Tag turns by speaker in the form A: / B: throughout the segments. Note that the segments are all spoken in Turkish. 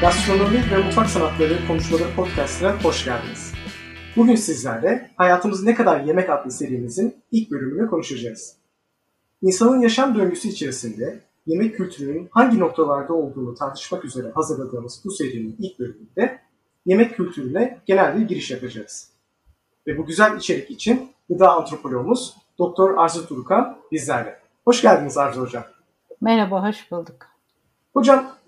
A: Gastronomi ve Mutfak Sanatları Konuşmaları Podcast'ına hoş geldiniz. Bugün sizlerle Hayatımız Ne Kadar Yemek adlı serimizin ilk bölümünü konuşacağız. İnsanın yaşam döngüsü içerisinde yemek kültürünün hangi noktalarda olduğunu tartışmak üzere hazırladığımız bu serinin ilk bölümünde yemek kültürüne genel bir giriş yapacağız. Ve bu güzel içerik için gıda antropoloğumuz Doktor Arzu Turukan bizlerle. Hoş geldiniz Arzu Hocam.
B: Merhaba, hoş bulduk.
A: Hocam,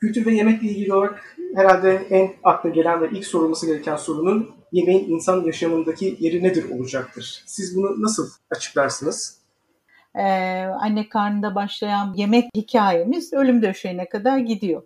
A: kültür ve yemekle ilgili olarak herhalde en akla gelen ve ilk sorulması gereken sorunun yemeğin insan yaşamındaki yeri nedir olacaktır. Siz bunu nasıl açıklarsınız?
B: Ee, anne karnında başlayan yemek hikayemiz ölüm döşeğine kadar gidiyor.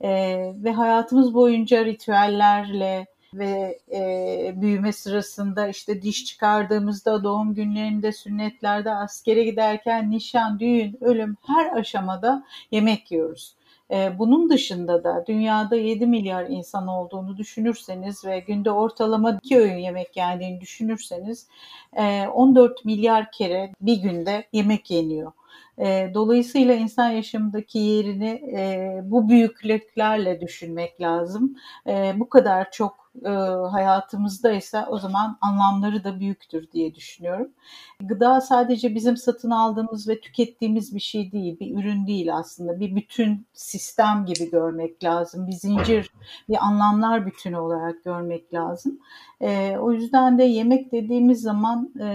B: Ee, ve hayatımız boyunca ritüellerle, ve e, büyüme sırasında işte diş çıkardığımızda, doğum günlerinde, sünnetlerde, askere giderken, nişan, düğün, ölüm her aşamada yemek yiyoruz. E, bunun dışında da dünyada 7 milyar insan olduğunu düşünürseniz ve günde ortalama 2 öğün yemek yendiğini düşünürseniz 14 e, milyar kere bir günde yemek yeniyor. E, dolayısıyla insan yaşamındaki yerini e, bu büyüklüklerle düşünmek lazım. Bu kadar çok e, hayatımızda ise o zaman anlamları da büyüktür diye düşünüyorum. Gıda sadece bizim satın aldığımız ve tükettiğimiz bir şey değil, bir ürün değil aslında. Bir bütün sistem gibi görmek lazım. Bir zincir, bir anlamlar bütünü olarak görmek lazım. E, o yüzden de yemek dediğimiz zaman e,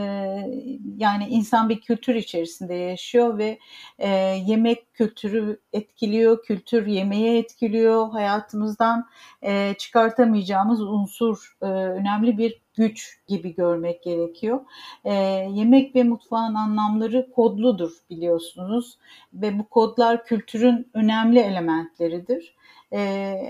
B: yani insan bir kültür içerisinde yaşıyor ve e, yemek kültürü etkiliyor, kültür yemeği etkiliyor. Hayatımızdan e, çıkartamayacağımız unsur, e, önemli bir güç gibi görmek gerekiyor. E, yemek ve mutfağın anlamları kodludur biliyorsunuz ve bu kodlar kültürün önemli elementleridir. E,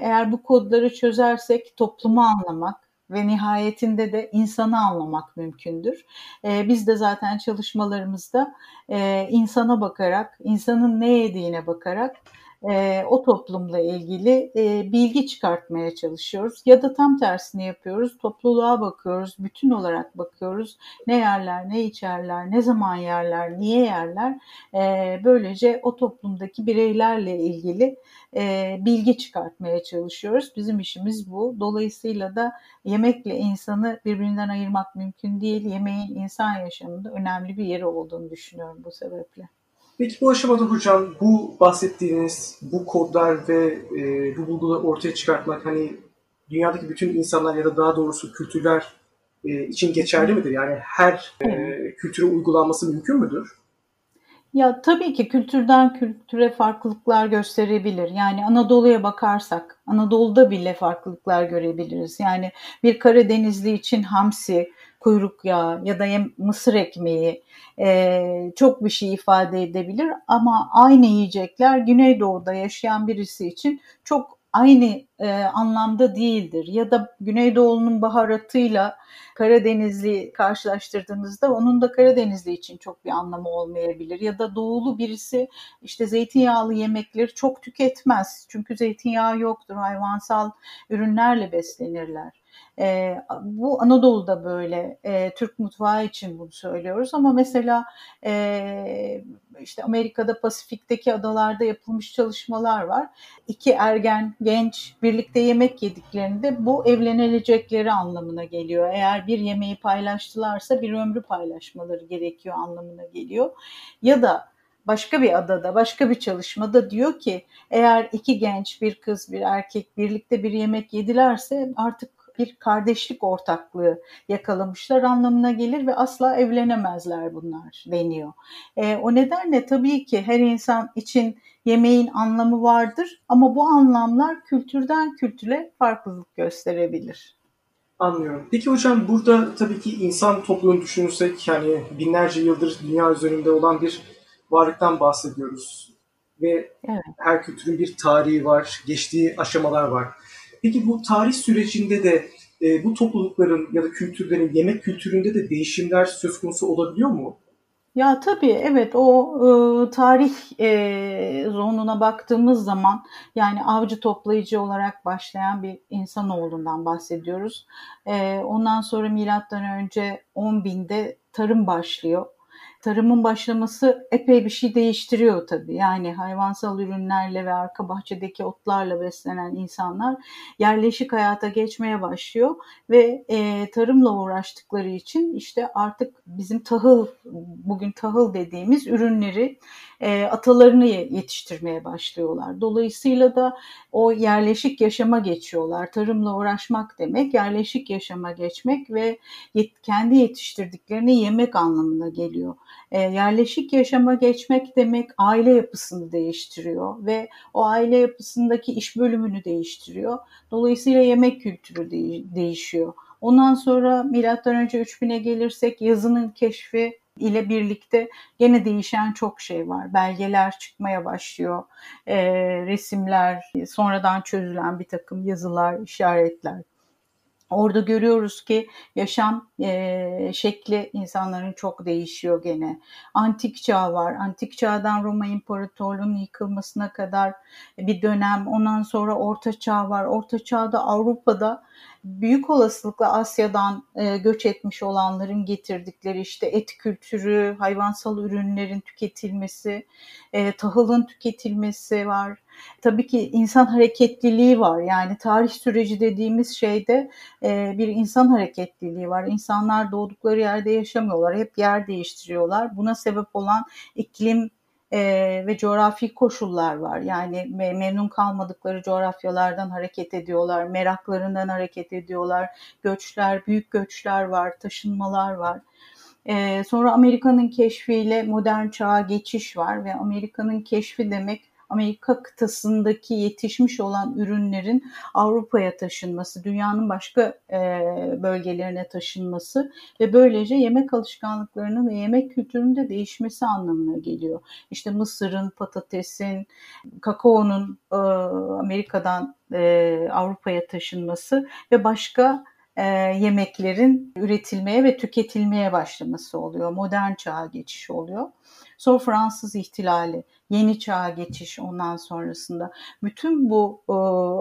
B: eğer bu kodları çözersek toplumu anlamak, ve nihayetinde de insanı anlamak mümkündür. E, biz de zaten çalışmalarımızda e, insana bakarak, insanın ne yediğine bakarak e, o toplumla ilgili e, bilgi çıkartmaya çalışıyoruz. Ya da tam tersini yapıyoruz. Topluluğa bakıyoruz, bütün olarak bakıyoruz. Ne yerler, ne içerler, ne zaman yerler, niye yerler. E, böylece o toplumdaki bireylerle ilgili e, bilgi çıkartmaya çalışıyoruz. Bizim işimiz bu. Dolayısıyla da yemekle insanı birbirinden ayırmak mümkün değil. Yemeğin insan yaşamında önemli bir yeri olduğunu düşünüyorum bu sebeple.
A: Peki bu aşamada hocam bu bahsettiğiniz bu kodlar ve e, bu bulguları ortaya çıkartmak hani dünyadaki bütün insanlar ya da daha doğrusu kültürler e, için geçerli midir? Yani her e, kültüre uygulanması mümkün müdür?
B: Ya tabii ki kültürden kültüre farklılıklar gösterebilir. Yani Anadolu'ya bakarsak Anadolu'da bile farklılıklar görebiliriz. Yani bir Karadenizli için hamsi, kuyruk yağı ya da mısır ekmeği e, çok bir şey ifade edebilir ama aynı yiyecekler Güneydoğu'da yaşayan birisi için çok aynı e, anlamda değildir. Ya da Güneydoğu'nun baharatıyla Karadenizli karşılaştırdığınızda onun da Karadenizli için çok bir anlamı olmayabilir. Ya da doğulu birisi işte zeytinyağlı yemekleri çok tüketmez. Çünkü zeytinyağı yoktur. Hayvansal ürünlerle beslenirler. E, bu Anadolu'da böyle e, Türk mutfağı için bunu söylüyoruz ama mesela e, işte Amerika'da Pasifik'teki adalarda yapılmış çalışmalar var. İki ergen genç birlikte yemek yediklerinde bu evlenilecekleri anlamına geliyor. Eğer bir yemeği paylaştılarsa bir ömrü paylaşmaları gerekiyor anlamına geliyor. Ya da başka bir adada, başka bir çalışmada diyor ki eğer iki genç, bir kız, bir erkek birlikte bir yemek yedilerse artık bir kardeşlik ortaklığı yakalamışlar anlamına gelir ve asla evlenemezler bunlar deniyor. E, o nedenle tabii ki her insan için yemeğin anlamı vardır ama bu anlamlar kültürden kültüre farklılık gösterebilir.
A: Anlıyorum. Peki hocam burada tabii ki insan topluluğunu düşünürsek yani binlerce yıldır dünya üzerinde olan bir varlıktan bahsediyoruz. Ve evet. her kültürün bir tarihi var, geçtiği aşamalar var. Peki bu tarih sürecinde de e, bu toplulukların ya da kültürlerin yemek kültüründe de değişimler söz konusu olabiliyor mu?
B: Ya tabii evet o e, tarih e, zonuna baktığımız zaman yani avcı toplayıcı olarak başlayan bir insanoğlundan bahsediyoruz. E, ondan sonra milattan önce 10 binde tarım başlıyor tarımın başlaması epey bir şey değiştiriyor tabii. Yani hayvansal ürünlerle ve arka bahçedeki otlarla beslenen insanlar yerleşik hayata geçmeye başlıyor ve e, tarımla uğraştıkları için işte artık bizim tahıl, bugün tahıl dediğimiz ürünleri e, atalarını yetiştirmeye başlıyorlar. Dolayısıyla da o yerleşik yaşama geçiyorlar. Tarımla uğraşmak demek yerleşik yaşama geçmek ve yet, kendi yetiştirdiklerini yemek anlamına geliyor. E, yerleşik yaşama geçmek demek aile yapısını değiştiriyor ve o aile yapısındaki iş bölümünü değiştiriyor. Dolayısıyla yemek kültürü de- değişiyor. Ondan sonra milattan önce 3000'e gelirsek yazının keşfi ile birlikte gene değişen çok şey var. Belgeler çıkmaya başlıyor, e, resimler, sonradan çözülen bir takım yazılar, işaretler. Orada görüyoruz ki yaşam e, şekli insanların çok değişiyor gene. Antik çağ var. Antik çağdan Roma İmparatorluğu'nun yıkılmasına kadar bir dönem. Ondan sonra Orta Çağ var. Orta Çağ'da Avrupa'da büyük olasılıkla Asya'dan e, göç etmiş olanların getirdikleri işte et kültürü, hayvansal ürünlerin tüketilmesi, e, tahılın tüketilmesi var. Tabii ki insan hareketliliği var. Yani tarih süreci dediğimiz şeyde e, bir insan hareketliliği var. İnsanlar doğdukları yerde yaşamıyorlar. Hep yer değiştiriyorlar. Buna sebep olan iklim e, ve coğrafi koşullar var. Yani memnun kalmadıkları coğrafyalardan hareket ediyorlar, meraklarından hareket ediyorlar, göçler, büyük göçler var, taşınmalar var. E, sonra Amerika'nın keşfiyle modern çağa geçiş var ve Amerika'nın keşfi demek Amerika kıtasındaki yetişmiş olan ürünlerin Avrupa'ya taşınması, dünyanın başka e, bölgelerine taşınması ve böylece yemek alışkanlıklarının ve yemek kültürünün de değişmesi anlamına geliyor. İşte mısırın, patatesin, kakaonun e, Amerika'dan e, Avrupa'ya taşınması ve başka e, yemeklerin üretilmeye ve tüketilmeye başlaması oluyor. Modern çağa geçiş oluyor. Sonra Fransız ihtilali, yeni çağa geçiş ondan sonrasında. Bütün bu e,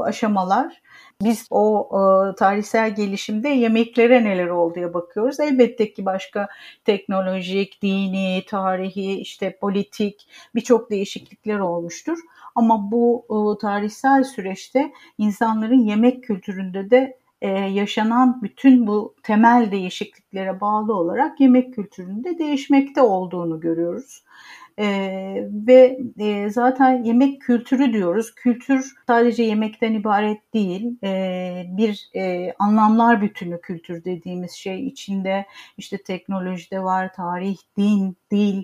B: aşamalar biz o e, tarihsel gelişimde yemeklere neler olduğuya bakıyoruz. Elbette ki başka teknolojik, dini, tarihi, işte politik birçok değişiklikler olmuştur. Ama bu e, tarihsel süreçte insanların yemek kültüründe de e, yaşanan bütün bu temel değişikliklere bağlı olarak yemek kültüründe değişmekte olduğunu görüyoruz. Ee, ve e, zaten yemek kültürü diyoruz. Kültür sadece yemekten ibaret değil. Ee, bir e, anlamlar bütünü kültür dediğimiz şey içinde işte teknolojide var, tarih, din, dil,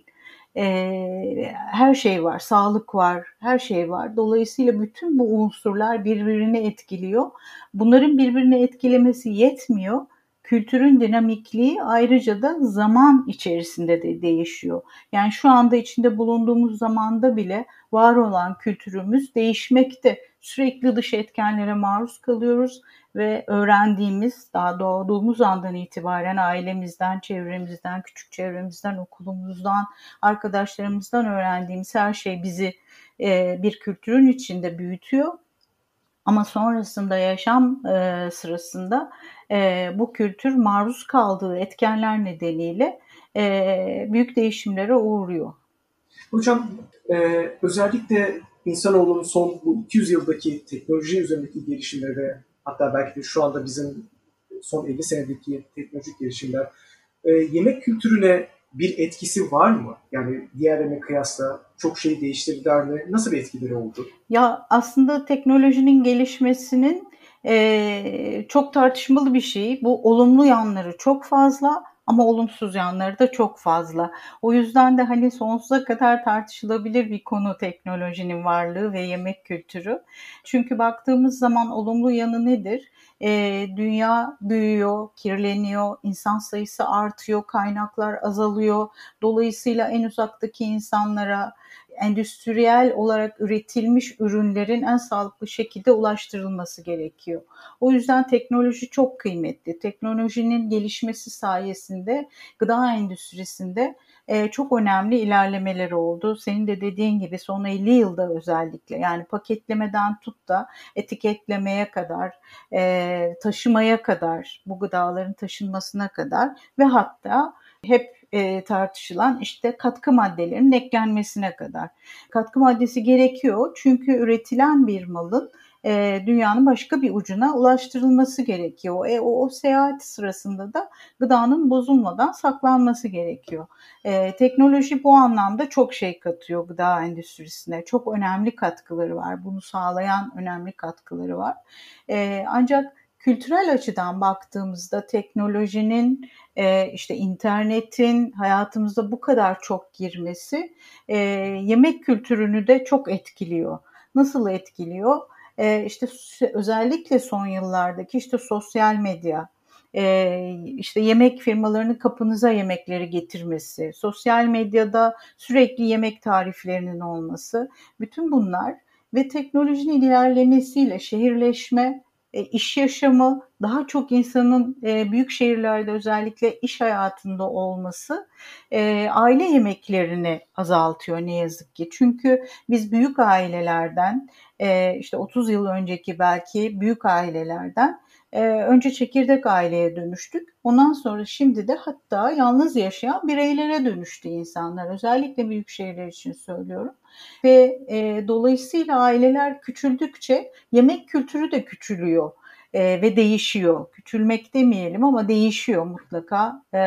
B: e, her şey var, sağlık var, her şey var. Dolayısıyla bütün bu unsurlar birbirini etkiliyor. Bunların birbirini etkilemesi yetmiyor. Kültürün dinamikliği ayrıca da zaman içerisinde de değişiyor. Yani şu anda içinde bulunduğumuz zamanda bile var olan kültürümüz değişmekte. Sürekli dış etkenlere maruz kalıyoruz ve öğrendiğimiz, daha doğduğumuz andan itibaren ailemizden, çevremizden, küçük çevremizden, okulumuzdan, arkadaşlarımızdan öğrendiğimiz her şey bizi e, bir kültürün içinde büyütüyor. Ama sonrasında yaşam e, sırasında e, bu kültür maruz kaldığı etkenler nedeniyle e, büyük değişimlere uğruyor.
A: Hocam e, özellikle insanoğlunun son bu 200 yıldaki teknoloji üzerindeki gelişimleri hatta belki de şu anda bizim son 50 senedeki teknolojik gelişimler e, yemek kültürüne bir etkisi var mı? Yani diğerlerine kıyasla çok şey değiştirdiler mi? Nasıl bir etkileri oldu?
B: Ya aslında teknolojinin gelişmesinin e, çok tartışmalı bir şey. Bu olumlu yanları çok fazla ama olumsuz yanları da çok fazla. O yüzden de hani sonsuza kadar tartışılabilir bir konu teknolojinin varlığı ve yemek kültürü. Çünkü baktığımız zaman olumlu yanı nedir? Ee, dünya büyüyor, kirleniyor, insan sayısı artıyor, kaynaklar azalıyor. Dolayısıyla en uzaktaki insanlara endüstriyel olarak üretilmiş ürünlerin en sağlıklı şekilde ulaştırılması gerekiyor. O yüzden teknoloji çok kıymetli. Teknolojinin gelişmesi sayesinde gıda endüstrisinde e, çok önemli ilerlemeler oldu. Senin de dediğin gibi son 50 yılda özellikle yani paketlemeden tut da etiketlemeye kadar, e, taşımaya kadar, bu gıdaların taşınmasına kadar ve hatta hep e, tartışılan işte katkı maddelerinin eklenmesine kadar. Katkı maddesi gerekiyor çünkü üretilen bir malın e, dünyanın başka bir ucuna ulaştırılması gerekiyor. E, o, o seyahat sırasında da gıdanın bozulmadan saklanması gerekiyor. E, teknoloji bu anlamda çok şey katıyor gıda endüstrisine. Çok önemli katkıları var. Bunu sağlayan önemli katkıları var. E, ancak kültürel açıdan baktığımızda teknolojinin e, işte internetin hayatımızda bu kadar çok girmesi e, yemek kültürünü de çok etkiliyor. Nasıl etkiliyor? E, işte özellikle son yıllardaki işte sosyal medya, e, işte yemek firmalarının kapınıza yemekleri getirmesi, sosyal medyada sürekli yemek tariflerinin olması, bütün bunlar ve teknolojinin ilerlemesiyle şehirleşme iş yaşamı, daha çok insanın e, büyük şehirlerde özellikle iş hayatında olması e, aile yemeklerini azaltıyor ne yazık ki. Çünkü biz büyük ailelerden işte 30 yıl önceki belki büyük ailelerden önce çekirdek aileye dönüştük. Ondan sonra şimdi de hatta yalnız yaşayan bireylere dönüştü insanlar. Özellikle büyük şehirler için söylüyorum. Ve e, dolayısıyla aileler küçüldükçe yemek kültürü de küçülüyor e, ve değişiyor. Küçülmek demeyelim ama değişiyor mutlaka e,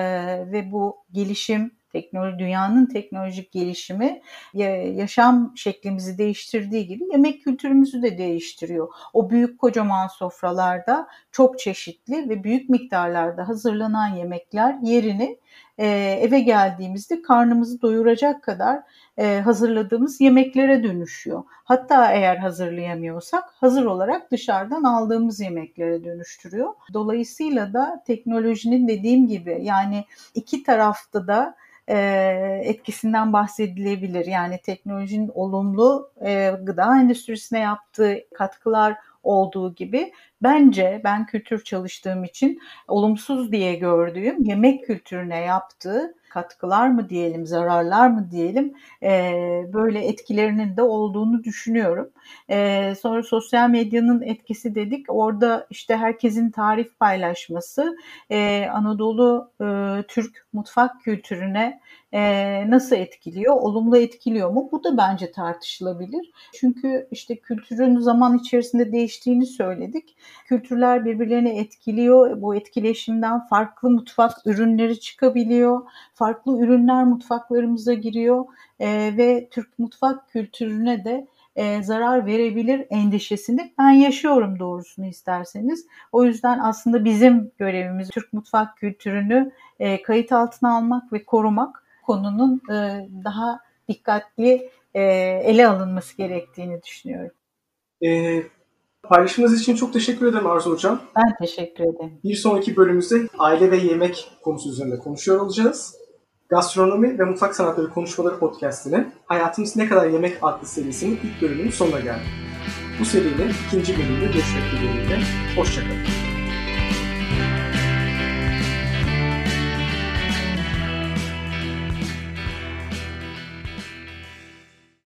B: ve bu gelişim teknoloji dünyanın teknolojik gelişimi yaşam şeklimizi değiştirdiği gibi yemek kültürümüzü de değiştiriyor. O büyük kocaman sofralarda çok çeşitli ve büyük miktarlarda hazırlanan yemekler yerini e, eve geldiğimizde karnımızı doyuracak kadar e, hazırladığımız yemeklere dönüşüyor. Hatta eğer hazırlayamıyorsak hazır olarak dışarıdan aldığımız yemeklere dönüştürüyor. Dolayısıyla da teknolojinin dediğim gibi yani iki tarafta da e, etkisinden bahsedilebilir. Yani teknolojinin olumlu e, gıda endüstrisine yaptığı katkılar olduğu gibi bence ben kültür çalıştığım için olumsuz diye gördüğüm yemek kültürüne yaptığı katkılar mı diyelim, zararlar mı diyelim e, böyle etkilerinin de olduğunu düşünüyorum. E, sonra sosyal medyanın etkisi dedik. Orada işte herkesin tarif paylaşması e, Anadolu e, Türk mutfak kültürüne e, nasıl etkiliyor? Olumlu etkiliyor mu? Bu da bence tartışılabilir. Çünkü işte kültürün zaman içerisinde değiştiğini söyledik. Kültürler birbirlerini etkiliyor. Bu etkileşimden farklı mutfak ürünleri çıkabiliyor. Farklı ürünler mutfaklarımıza giriyor e, ve Türk mutfak kültürüne de e, zarar verebilir endişesini ben yaşıyorum doğrusunu isterseniz. O yüzden aslında bizim görevimiz Türk mutfak kültürünü e, kayıt altına almak ve korumak konunun e, daha dikkatli e, ele alınması gerektiğini düşünüyorum.
A: E, paylaşımınız için çok teşekkür ederim Arzu Hocam.
B: Ben teşekkür ederim.
A: Bir sonraki bölümümüzde aile ve yemek konusu üzerinde konuşuyor olacağız. Gastronomi ve Mutfak Sanatları Konuşmaları Podcast'inin Hayatımız Ne Kadar Yemek adlı serisinin ilk bölümünün sonuna geldik. Bu serinin ikinci bölümünde görüşmek dileğiyle. Hoşçakalın.